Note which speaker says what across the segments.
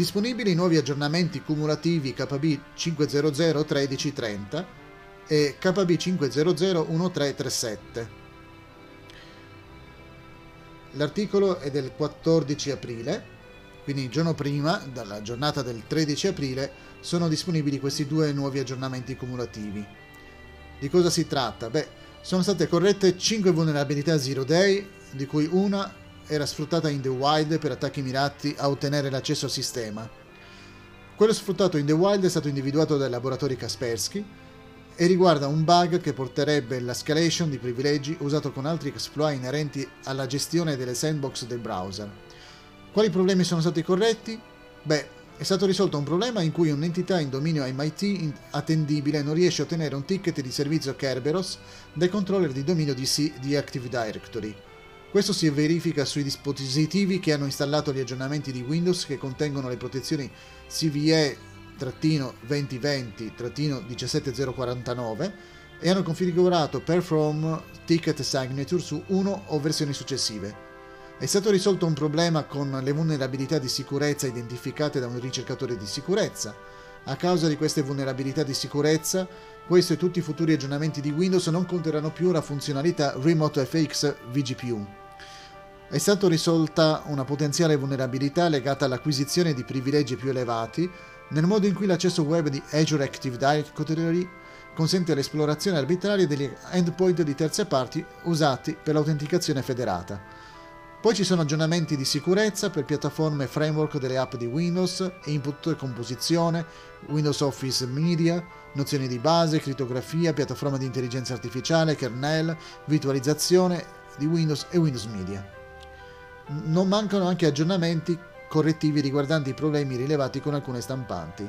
Speaker 1: Disponibili nuovi aggiornamenti cumulativi KB 500 1330 e KB 500 1337. L'articolo è del 14 aprile, quindi il giorno prima, dalla giornata del 13 aprile, sono disponibili questi due nuovi aggiornamenti cumulativi. Di cosa si tratta? Beh, sono state corrette 5 vulnerabilità Zero Day, di cui una era sfruttata in the wild per attacchi mirati a ottenere l'accesso al sistema. Quello sfruttato in the wild è stato individuato dai laboratori Kaspersky e riguarda un bug che porterebbe l'escalation di privilegi usato con altri exploit inerenti alla gestione delle sandbox del browser. Quali problemi sono stati corretti? Beh, è stato risolto un problema in cui un'entità in dominio MIT attendibile non riesce a ottenere un ticket di servizio Kerberos dai controller di dominio di, C- di Active Directory. Questo si verifica sui dispositivi che hanno installato gli aggiornamenti di Windows che contengono le protezioni CVE-2020-17049 e hanno configurato Perform Ticket Signature su uno o versioni successive. È stato risolto un problema con le vulnerabilità di sicurezza identificate da un ricercatore di sicurezza. A causa di queste vulnerabilità di sicurezza, questo e tutti i futuri aggiornamenti di Windows non conterranno più la funzionalità Remote FX VGPU. È stata risolta una potenziale vulnerabilità legata all'acquisizione di privilegi più elevati nel modo in cui l'accesso web di Azure Active Directory consente l'esplorazione arbitraria degli endpoint di terze parti usati per l'autenticazione federata. Poi ci sono aggiornamenti di sicurezza per piattaforme e framework delle app di Windows, input e composizione, Windows Office Media, nozioni di base, crittografia, piattaforma di intelligenza artificiale, kernel, virtualizzazione di Windows e Windows Media non mancano anche aggiornamenti correttivi riguardanti i problemi rilevati con alcune stampanti.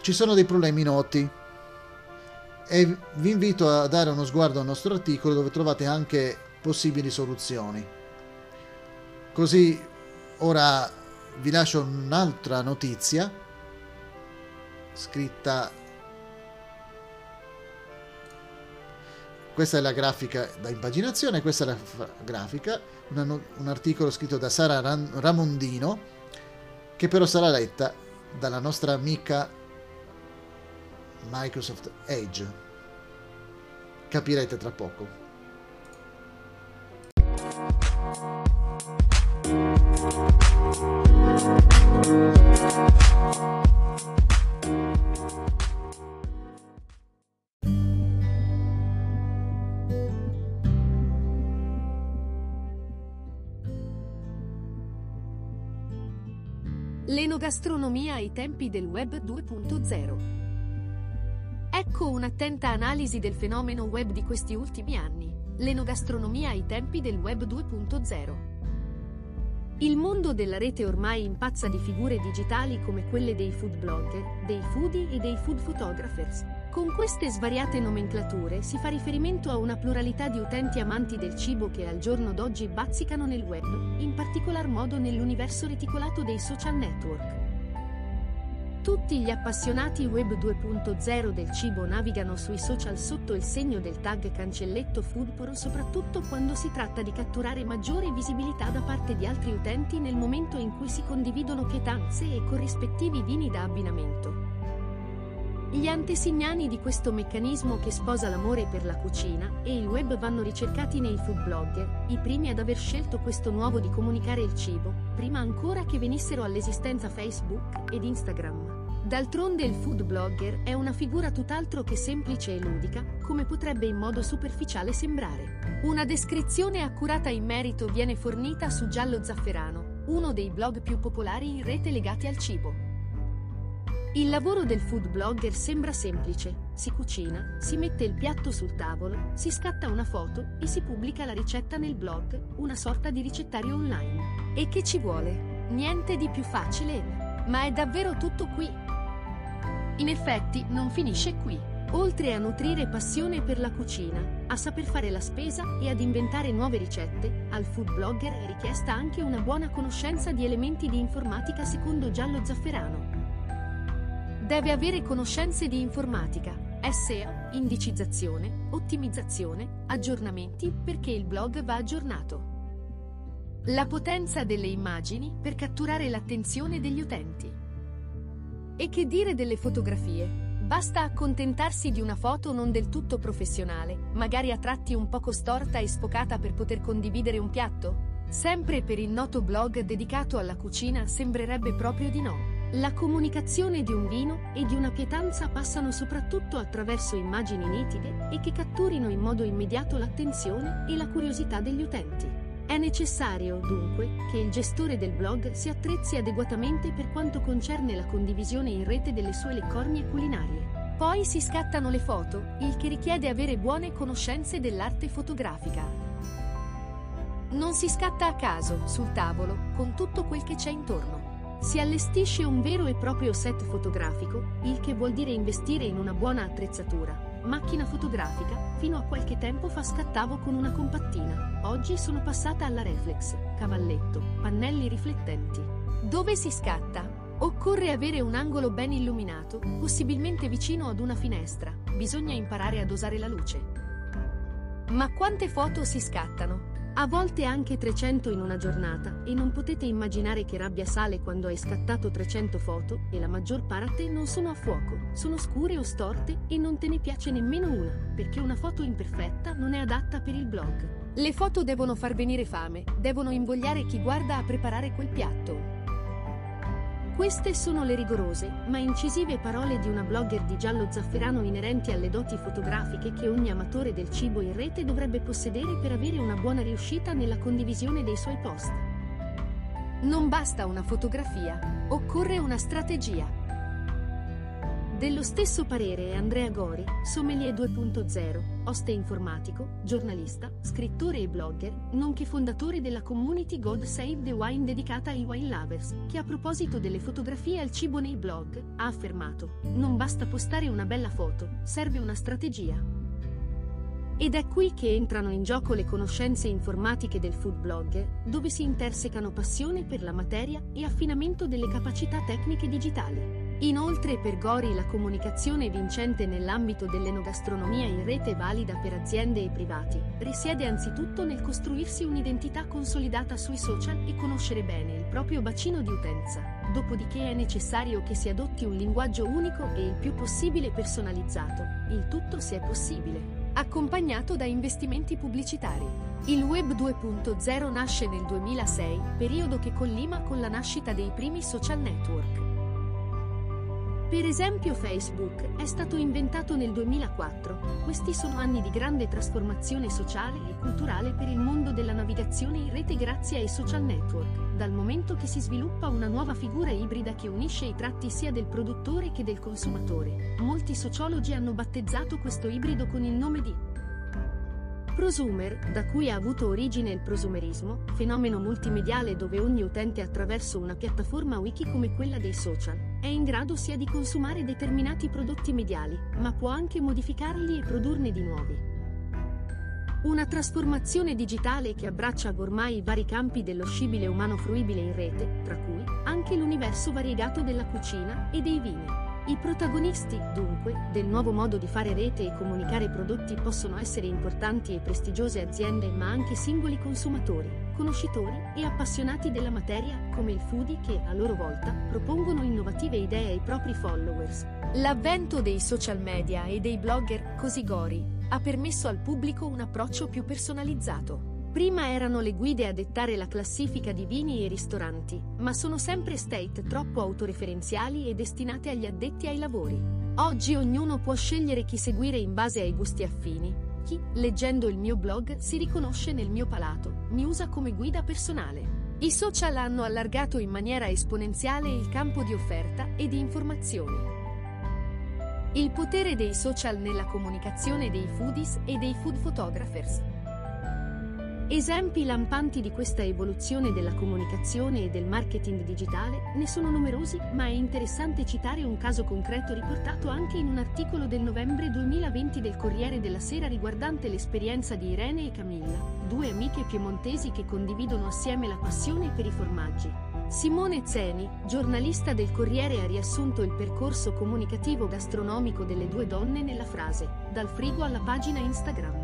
Speaker 1: Ci sono dei problemi noti e vi invito a dare uno sguardo al nostro articolo dove trovate anche possibili soluzioni. Così ora vi lascio un'altra notizia scritta Questa è la grafica da impaginazione, questa è la grafica, una, un articolo scritto da Sara Ramondino, che però sarà letta dalla nostra amica Microsoft Edge. Capirete tra poco.
Speaker 2: L'enogastronomia ai tempi del web 2.0. Ecco un'attenta analisi del fenomeno web di questi ultimi anni. L'enogastronomia ai tempi del web 2.0. Il mondo della rete ormai impazza di figure digitali come quelle dei food blogger, dei foodie e dei food photographers. Con queste svariate nomenclature si fa riferimento a una pluralità di utenti amanti del cibo che al giorno d'oggi bazzicano nel web, in particolar modo nell'universo reticolato dei social network. Tutti gli appassionati web 2.0 del cibo navigano sui social sotto il segno del tag cancelletto Foodporo soprattutto quando si tratta di catturare maggiore visibilità da parte di altri utenti nel momento in cui si condividono pietanze e corrispettivi vini da abbinamento. Gli antesignani di questo meccanismo che sposa l'amore per la cucina e il web vanno ricercati nei food blogger, i primi ad aver scelto questo nuovo di comunicare il cibo, prima ancora che venissero all'esistenza Facebook ed Instagram. D'altronde il food blogger è una figura tutt'altro che semplice e ludica, come potrebbe in modo superficiale sembrare. Una descrizione accurata in merito viene fornita su Giallo Zafferano, uno dei blog più popolari in rete legati al cibo. Il lavoro del food blogger sembra semplice, si cucina, si mette il piatto sul tavolo, si scatta una foto e si pubblica la ricetta nel blog, una sorta di ricettario online. E che ci vuole? Niente di più facile, ma è davvero tutto qui. In effetti non finisce qui. Oltre a nutrire passione per la cucina, a saper fare la spesa e ad inventare nuove ricette, al food blogger è richiesta anche una buona conoscenza di elementi di informatica secondo Giallo Zafferano. Deve avere conoscenze di informatica, SEO, indicizzazione, ottimizzazione, aggiornamenti perché il blog va aggiornato. La potenza delle immagini per catturare l'attenzione degli utenti. E che dire delle fotografie? Basta accontentarsi di una foto non del tutto professionale, magari a tratti un poco storta e sfocata per poter condividere un piatto? Sempre per il noto blog dedicato alla cucina sembrerebbe proprio di no. La comunicazione di un vino e di una pietanza passano soprattutto attraverso immagini nitide e che catturino in modo immediato l'attenzione e la curiosità degli utenti. È necessario, dunque, che il gestore del blog si attrezzi adeguatamente per quanto concerne la condivisione in rete delle sue leccornie culinarie. Poi si scattano le foto, il che richiede avere buone conoscenze dell'arte fotografica. Non si scatta a caso, sul tavolo, con tutto quel che c'è intorno. Si allestisce un vero e proprio set fotografico, il che vuol dire investire in una buona attrezzatura. Macchina fotografica, fino a qualche tempo fa scattavo con una compattina, oggi sono passata alla reflex, cavalletto, pannelli riflettenti. Dove si scatta? Occorre avere un angolo ben illuminato, possibilmente vicino ad una finestra, bisogna imparare a dosare la luce. Ma quante foto si scattano? A volte anche 300 in una giornata e non potete immaginare che rabbia sale quando hai scattato 300 foto e la maggior parte non sono a fuoco, sono scure o storte e non te ne piace nemmeno una, perché una foto imperfetta non è adatta per il blog. Le foto devono far venire fame, devono invogliare chi guarda a preparare quel piatto. Queste sono le rigorose, ma incisive parole di una blogger di giallo zafferano inerenti alle doti fotografiche che ogni amatore del cibo in rete dovrebbe possedere per avere una buona riuscita nella condivisione dei suoi post. Non basta una fotografia, occorre una strategia. Dello stesso parere è Andrea Gori, sommelier 2.0, oste informatico, giornalista, scrittore e blogger, nonché fondatore della community God Save the Wine dedicata ai wine lovers, che a proposito delle fotografie al cibo nei blog, ha affermato, non basta postare una bella foto, serve una strategia. Ed è qui che entrano in gioco le conoscenze informatiche del food blogger, dove si intersecano passione per la materia e affinamento delle capacità tecniche digitali. Inoltre per Gori la comunicazione vincente nell'ambito dell'enogastronomia in rete valida per aziende e privati risiede anzitutto nel costruirsi un'identità consolidata sui social e conoscere bene il proprio bacino di utenza, dopodiché è necessario che si adotti un linguaggio unico e il più possibile personalizzato, il tutto se è possibile, accompagnato da investimenti pubblicitari. Il Web 2.0 nasce nel 2006, periodo che collima con la nascita dei primi social network. Per esempio Facebook è stato inventato nel 2004. Questi sono anni di grande trasformazione sociale e culturale per il mondo della navigazione in rete grazie ai social network, dal momento che si sviluppa una nuova figura ibrida che unisce i tratti sia del produttore che del consumatore. Molti sociologi hanno battezzato questo ibrido con il nome di Prosumer, da cui ha avuto origine il prosumerismo, fenomeno multimediale dove ogni utente attraverso una piattaforma wiki come quella dei social, è in grado sia di consumare determinati prodotti mediali, ma può anche modificarli e produrne di nuovi. Una trasformazione digitale che abbraccia ormai i vari campi dello scibile umano fruibile in rete, tra cui anche l'universo variegato della cucina e dei vini. I protagonisti, dunque, del nuovo modo di fare rete e comunicare prodotti possono essere importanti e prestigiose aziende ma anche singoli consumatori, conoscitori e appassionati della materia come il foodie che, a loro volta, propongono innovative idee ai propri followers. L'avvento dei social media e dei blogger così gori ha permesso al pubblico un approccio più personalizzato. Prima erano le guide a dettare la classifica di vini e ristoranti, ma sono sempre state troppo autoreferenziali e destinate agli addetti ai lavori. Oggi ognuno può scegliere chi seguire in base ai gusti affini. Chi, leggendo il mio blog, si riconosce nel mio palato, mi usa come guida personale. I social hanno allargato in maniera esponenziale il campo di offerta e di informazioni. Il potere dei social nella comunicazione dei foodies e dei food photographers. Esempi lampanti di questa evoluzione della comunicazione e del marketing digitale ne sono numerosi, ma è interessante citare un caso concreto riportato anche in un articolo del novembre 2020 del Corriere della Sera riguardante l'esperienza di Irene e Camilla, due amiche piemontesi che condividono assieme la passione per i formaggi. Simone Zeni, giornalista del Corriere, ha riassunto il percorso comunicativo gastronomico delle due donne nella frase, dal frigo alla pagina Instagram.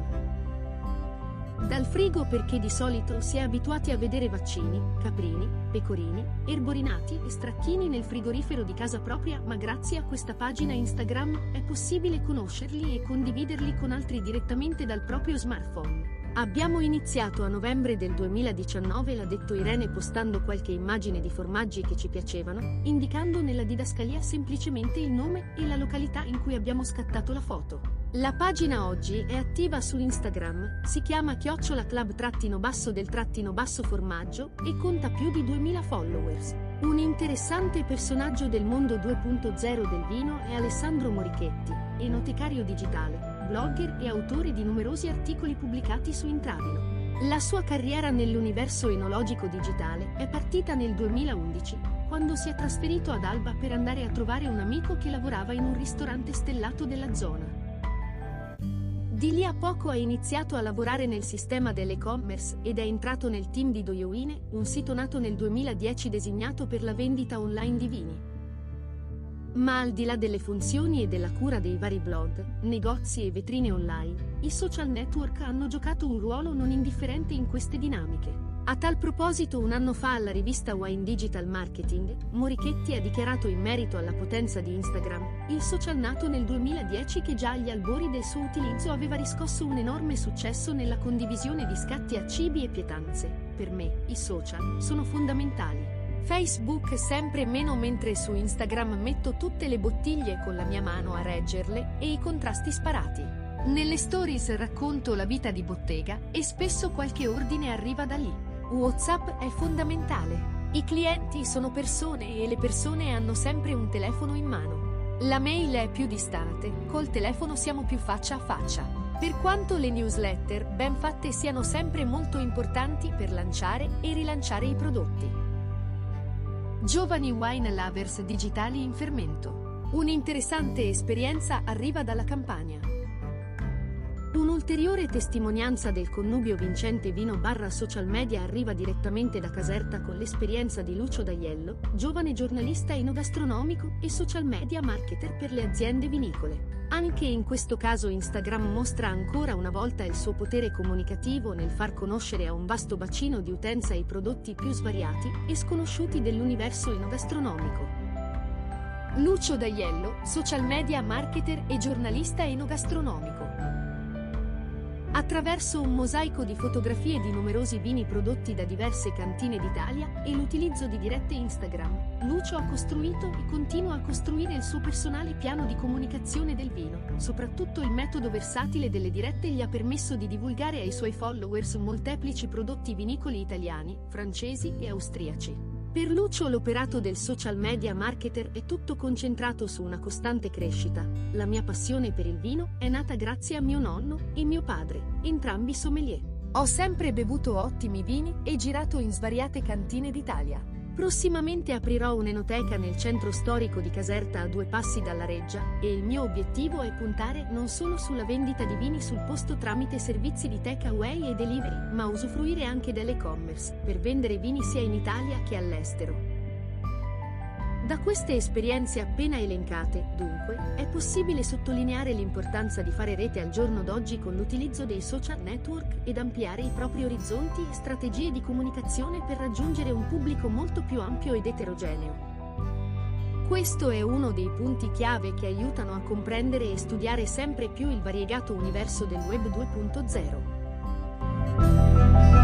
Speaker 2: Dal frigo perché di solito si è abituati a vedere vaccini, caprini, pecorini, erborinati e stracchini nel frigorifero di casa propria, ma grazie a questa pagina Instagram è possibile conoscerli e condividerli con altri direttamente dal proprio smartphone. Abbiamo iniziato a novembre del 2019, l'ha detto Irene postando qualche immagine di formaggi che ci piacevano, indicando nella didascalia semplicemente il nome e la località in cui abbiamo scattato la foto. La pagina oggi è attiva su Instagram, si chiama chiocciola club trattino basso del trattino basso formaggio e conta più di 2000 followers. Un interessante personaggio del mondo 2.0 del vino è Alessandro Morichetti, enotecario digitale blogger e autore di numerosi articoli pubblicati su Intravino. La sua carriera nell'universo enologico digitale è partita nel 2011, quando si è trasferito ad Alba per andare a trovare un amico che lavorava in un ristorante stellato della zona. Di lì a poco ha iniziato a lavorare nel sistema dell'e-commerce ed è entrato nel team di Doyowine, un sito nato nel 2010 designato per la vendita online di vini. Ma al di là delle funzioni e della cura dei vari blog, negozi e vetrine online, i social network hanno giocato un ruolo non indifferente in queste dinamiche. A tal proposito un anno fa alla rivista Wine Digital Marketing, Morichetti ha dichiarato in merito alla potenza di Instagram, il social nato nel 2010 che già agli albori del suo utilizzo aveva riscosso un enorme successo nella condivisione di scatti a cibi e pietanze. Per me, i social sono fondamentali. Facebook sempre meno mentre su Instagram metto tutte le bottiglie con la mia mano a reggerle e i contrasti sparati. Nelle stories racconto la vita di bottega e spesso qualche ordine arriva da lì. WhatsApp è fondamentale. I clienti sono persone e le persone hanno sempre un telefono in mano. La mail è più distante, col telefono siamo più faccia a faccia. Per quanto le newsletter, ben fatte, siano sempre molto importanti per lanciare e rilanciare i prodotti. Giovani wine lovers digitali in fermento. Un'interessante esperienza arriva dalla Campania. Un'ulteriore testimonianza del connubio vincente vino barra social media arriva direttamente da Caserta con l'esperienza di Lucio D'Aiello, giovane giornalista enogastronomico e social media marketer per le aziende vinicole. Anche in questo caso Instagram mostra ancora una volta il suo potere comunicativo nel far conoscere a un vasto bacino di utenza i prodotti più svariati e sconosciuti dell'universo enogastronomico. Lucio D'Aiello, social media marketer e giornalista enogastronomico. Attraverso un mosaico di fotografie di numerosi vini prodotti da diverse cantine d'Italia e l'utilizzo di dirette Instagram, Lucio ha costruito e continua a costruire il suo personale piano di comunicazione del vino. Soprattutto il metodo versatile delle dirette gli ha permesso di divulgare ai suoi followers molteplici prodotti vinicoli italiani, francesi e austriaci. Per Lucio l'operato del social media marketer è tutto concentrato su una costante crescita. La mia passione per il vino è nata grazie a mio nonno e mio padre, entrambi sommelier. Ho sempre bevuto ottimi vini e girato in svariate cantine d'Italia. Prossimamente aprirò un'enoteca nel centro storico di Caserta a due passi dalla Reggia e il mio obiettivo è puntare non solo sulla vendita di vini sul posto tramite servizi di takeaway e delivery, ma usufruire anche dell'e-commerce per vendere vini sia in Italia che all'estero. Da queste esperienze appena elencate, dunque, è possibile sottolineare l'importanza di fare rete al giorno d'oggi con l'utilizzo dei social network ed ampliare i propri orizzonti e strategie di comunicazione per raggiungere un pubblico molto più ampio ed eterogeneo. Questo è uno dei punti chiave che aiutano a comprendere e studiare sempre più il variegato universo del Web 2.0.